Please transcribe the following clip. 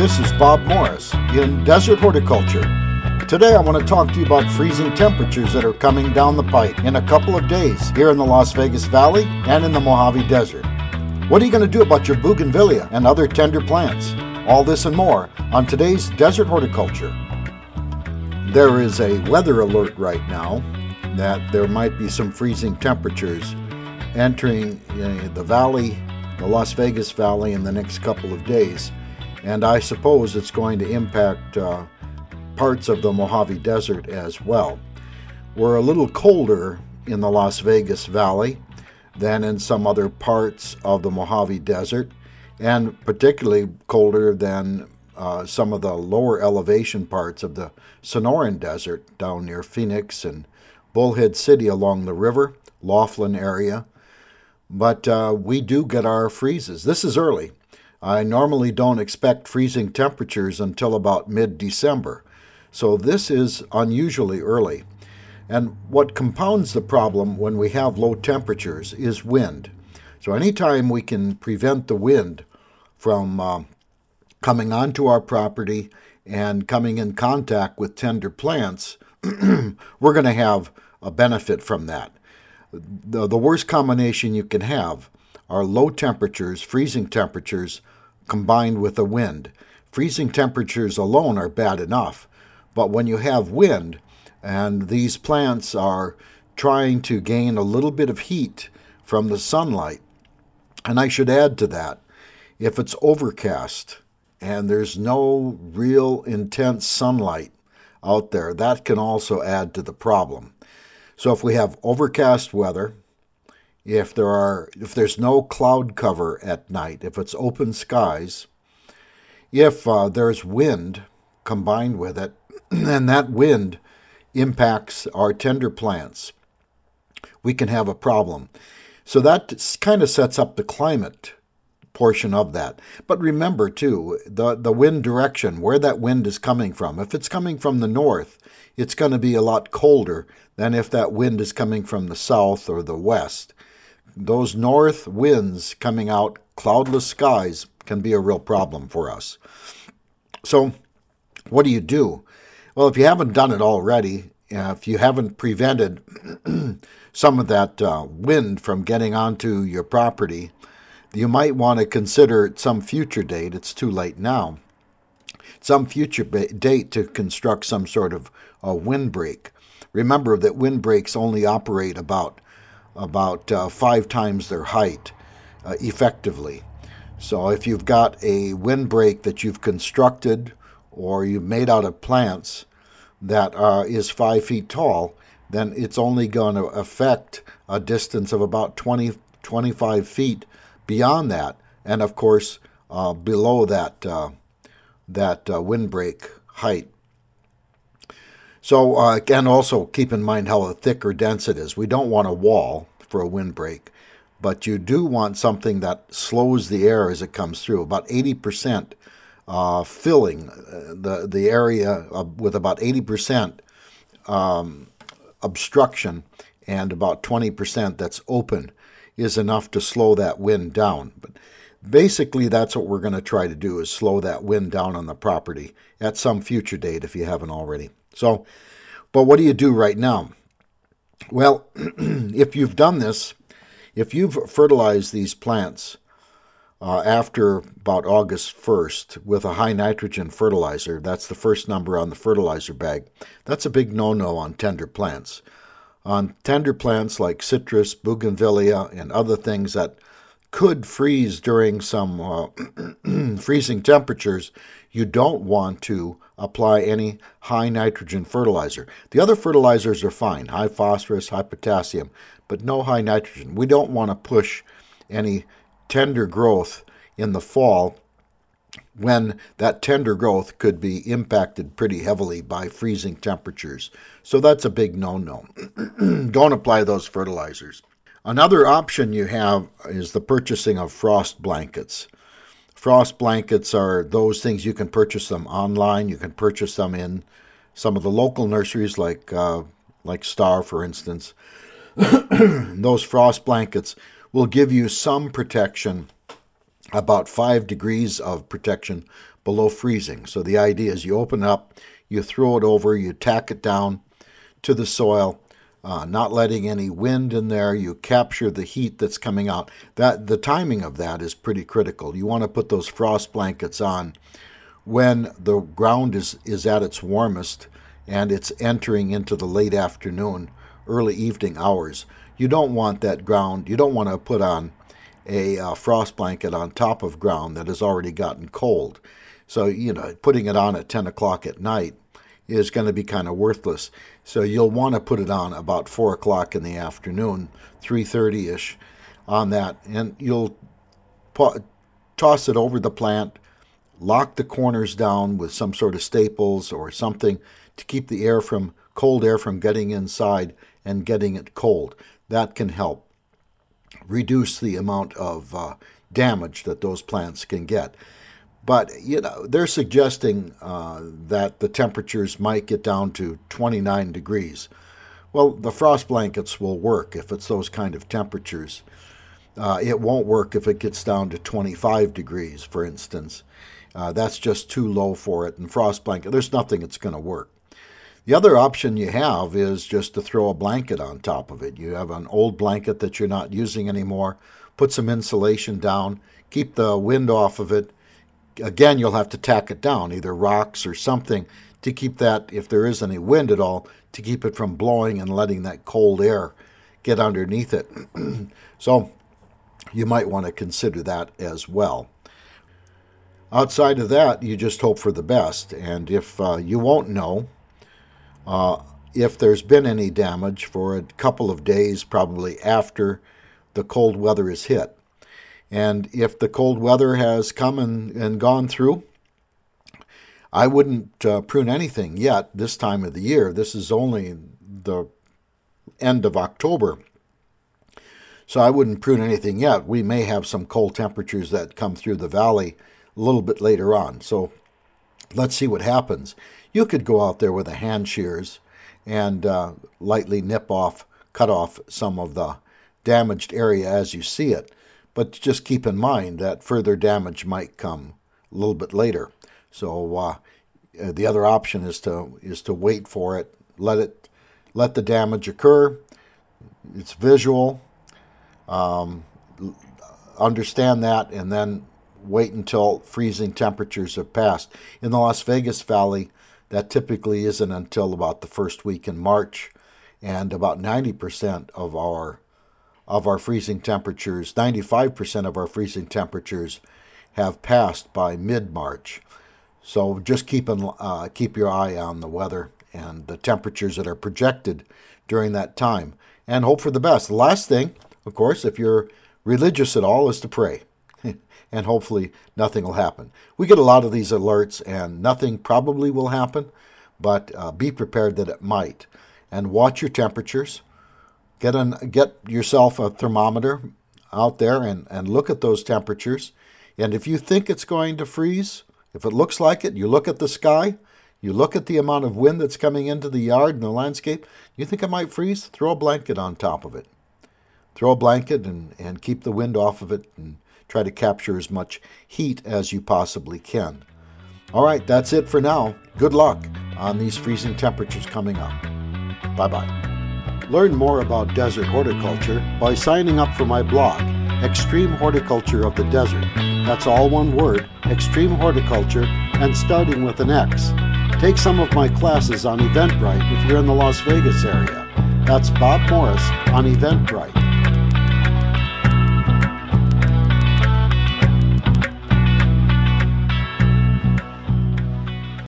This is Bob Morris in Desert Horticulture. Today I want to talk to you about freezing temperatures that are coming down the pike in a couple of days here in the Las Vegas Valley and in the Mojave Desert. What are you going to do about your bougainvillea and other tender plants? All this and more on today's Desert Horticulture. There is a weather alert right now that there might be some freezing temperatures entering uh, the valley, the Las Vegas Valley, in the next couple of days. And I suppose it's going to impact uh, parts of the Mojave Desert as well. We're a little colder in the Las Vegas Valley than in some other parts of the Mojave Desert, and particularly colder than uh, some of the lower elevation parts of the Sonoran Desert down near Phoenix and Bullhead City along the river, Laughlin area. But uh, we do get our freezes. This is early. I normally don't expect freezing temperatures until about mid December, so this is unusually early. And what compounds the problem when we have low temperatures is wind. So, anytime we can prevent the wind from uh, coming onto our property and coming in contact with tender plants, we're going to have a benefit from that. The, the worst combination you can have are low temperatures, freezing temperatures, combined with the wind. Freezing temperatures alone are bad enough, but when you have wind and these plants are trying to gain a little bit of heat from the sunlight, and I should add to that, if it's overcast and there's no real intense sunlight out there, that can also add to the problem. So if we have overcast weather, if there are if there's no cloud cover at night, if it's open skies, if uh, there's wind combined with it, and that wind impacts our tender plants, we can have a problem. So that kind of sets up the climate portion of that. But remember too, the the wind direction, where that wind is coming from. If it's coming from the north, it's going to be a lot colder than if that wind is coming from the south or the west those north winds coming out, cloudless skies, can be a real problem for us. So, what do you do? Well, if you haven't done it already, uh, if you haven't prevented some of that uh, wind from getting onto your property, you might want to consider at some future date, it's too late now, some future ba- date to construct some sort of a windbreak. Remember that windbreaks only operate about about uh, five times their height uh, effectively. So if you've got a windbreak that you've constructed or you've made out of plants that uh, is five feet tall, then it's only going to affect a distance of about 20, 25 feet beyond that, and of course uh, below that uh, that uh, windbreak height. So, uh, again, also keep in mind how thick or dense it is. We don't want a wall for a windbreak, but you do want something that slows the air as it comes through. About 80% uh, filling uh, the, the area with about 80% um, obstruction and about 20% that's open is enough to slow that wind down. But basically, that's what we're going to try to do is slow that wind down on the property at some future date if you haven't already. So, but what do you do right now? Well, if you've done this, if you've fertilized these plants uh, after about August 1st with a high nitrogen fertilizer, that's the first number on the fertilizer bag, that's a big no no on tender plants. On tender plants like citrus, bougainvillea, and other things that could freeze during some uh, freezing temperatures, you don't want to apply any high nitrogen fertilizer. The other fertilizers are fine, high phosphorus, high potassium, but no high nitrogen. We don't want to push any tender growth in the fall when that tender growth could be impacted pretty heavily by freezing temperatures. So that's a big no no. don't apply those fertilizers. Another option you have is the purchasing of frost blankets. Frost blankets are those things you can purchase them online. You can purchase them in some of the local nurseries, like uh, like Star, for instance. those frost blankets will give you some protection, about five degrees of protection below freezing. So the idea is you open up, you throw it over, you tack it down to the soil, uh, not letting any wind in there. You capture the heat that's coming out. That the timing of that is pretty critical. You want to put those frost blankets on when the ground is is at its warmest and it's entering into the late afternoon, early evening hours. You don't want that ground. You don't want to put on a uh, frost blanket on top of ground that has already gotten cold. So you know, putting it on at 10 o'clock at night is going to be kind of worthless. So you'll want to put it on about four o'clock in the afternoon, three thirty ish, on that, and you'll toss it over the plant, lock the corners down with some sort of staples or something to keep the air from cold air from getting inside and getting it cold. That can help reduce the amount of uh, damage that those plants can get. But you know, they're suggesting uh, that the temperatures might get down to 29 degrees. Well, the frost blankets will work if it's those kind of temperatures. Uh, it won't work if it gets down to 25 degrees, for instance. Uh, that's just too low for it. And frost blanket, there's nothing that's going to work. The other option you have is just to throw a blanket on top of it. You have an old blanket that you're not using anymore, put some insulation down, keep the wind off of it, again, you'll have to tack it down, either rocks or something, to keep that, if there is any wind at all, to keep it from blowing and letting that cold air get underneath it. so you might want to consider that as well. Outside of that, you just hope for the best. And if uh, you won't know uh, if there's been any damage for a couple of days, probably after the cold weather is hit. And if the cold weather has come and, and gone through, I wouldn't uh, prune anything yet this time of the year. This is only the end of October. So I wouldn't prune anything yet. We may have some cold temperatures that come through the valley a little bit later on. So let's see what happens. You could go out there with a hand shears and uh, lightly nip off, cut off some of the damaged area as you see it. But just keep in mind that further damage might come a little bit later. So uh, uh, the other option is to is to wait for it, let it let the damage occur. It's visual. Um, understand that, and then wait until freezing temperatures have passed. In the Las Vegas Valley, that typically isn't until about the first week in March, and about 90% of our of our freezing temperatures, 95% of our freezing temperatures have passed by mid March. So just keep, in, uh, keep your eye on the weather and the temperatures that are projected during that time and hope for the best. The last thing, of course, if you're religious at all, is to pray. and hopefully nothing will happen. We get a lot of these alerts and nothing probably will happen, but uh, be prepared that it might. And watch your temperatures. Get an get yourself a thermometer out there and, and look at those temperatures. And if you think it's going to freeze, if it looks like it, you look at the sky, you look at the amount of wind that's coming into the yard and the landscape, you think it might freeze, throw a blanket on top of it. Throw a blanket and, and keep the wind off of it and try to capture as much heat as you possibly can. All right, that's it for now. Good luck on these freezing temperatures coming up. Bye bye. Learn more about desert horticulture by signing up for my blog, Xtreme Horticulture of the Desert. That's all one word, Xtreme Horticulture, and starting with an X. Take some of my classes on Eventbrite if you're in the Las Vegas area. That's Bob Morris on Eventbrite.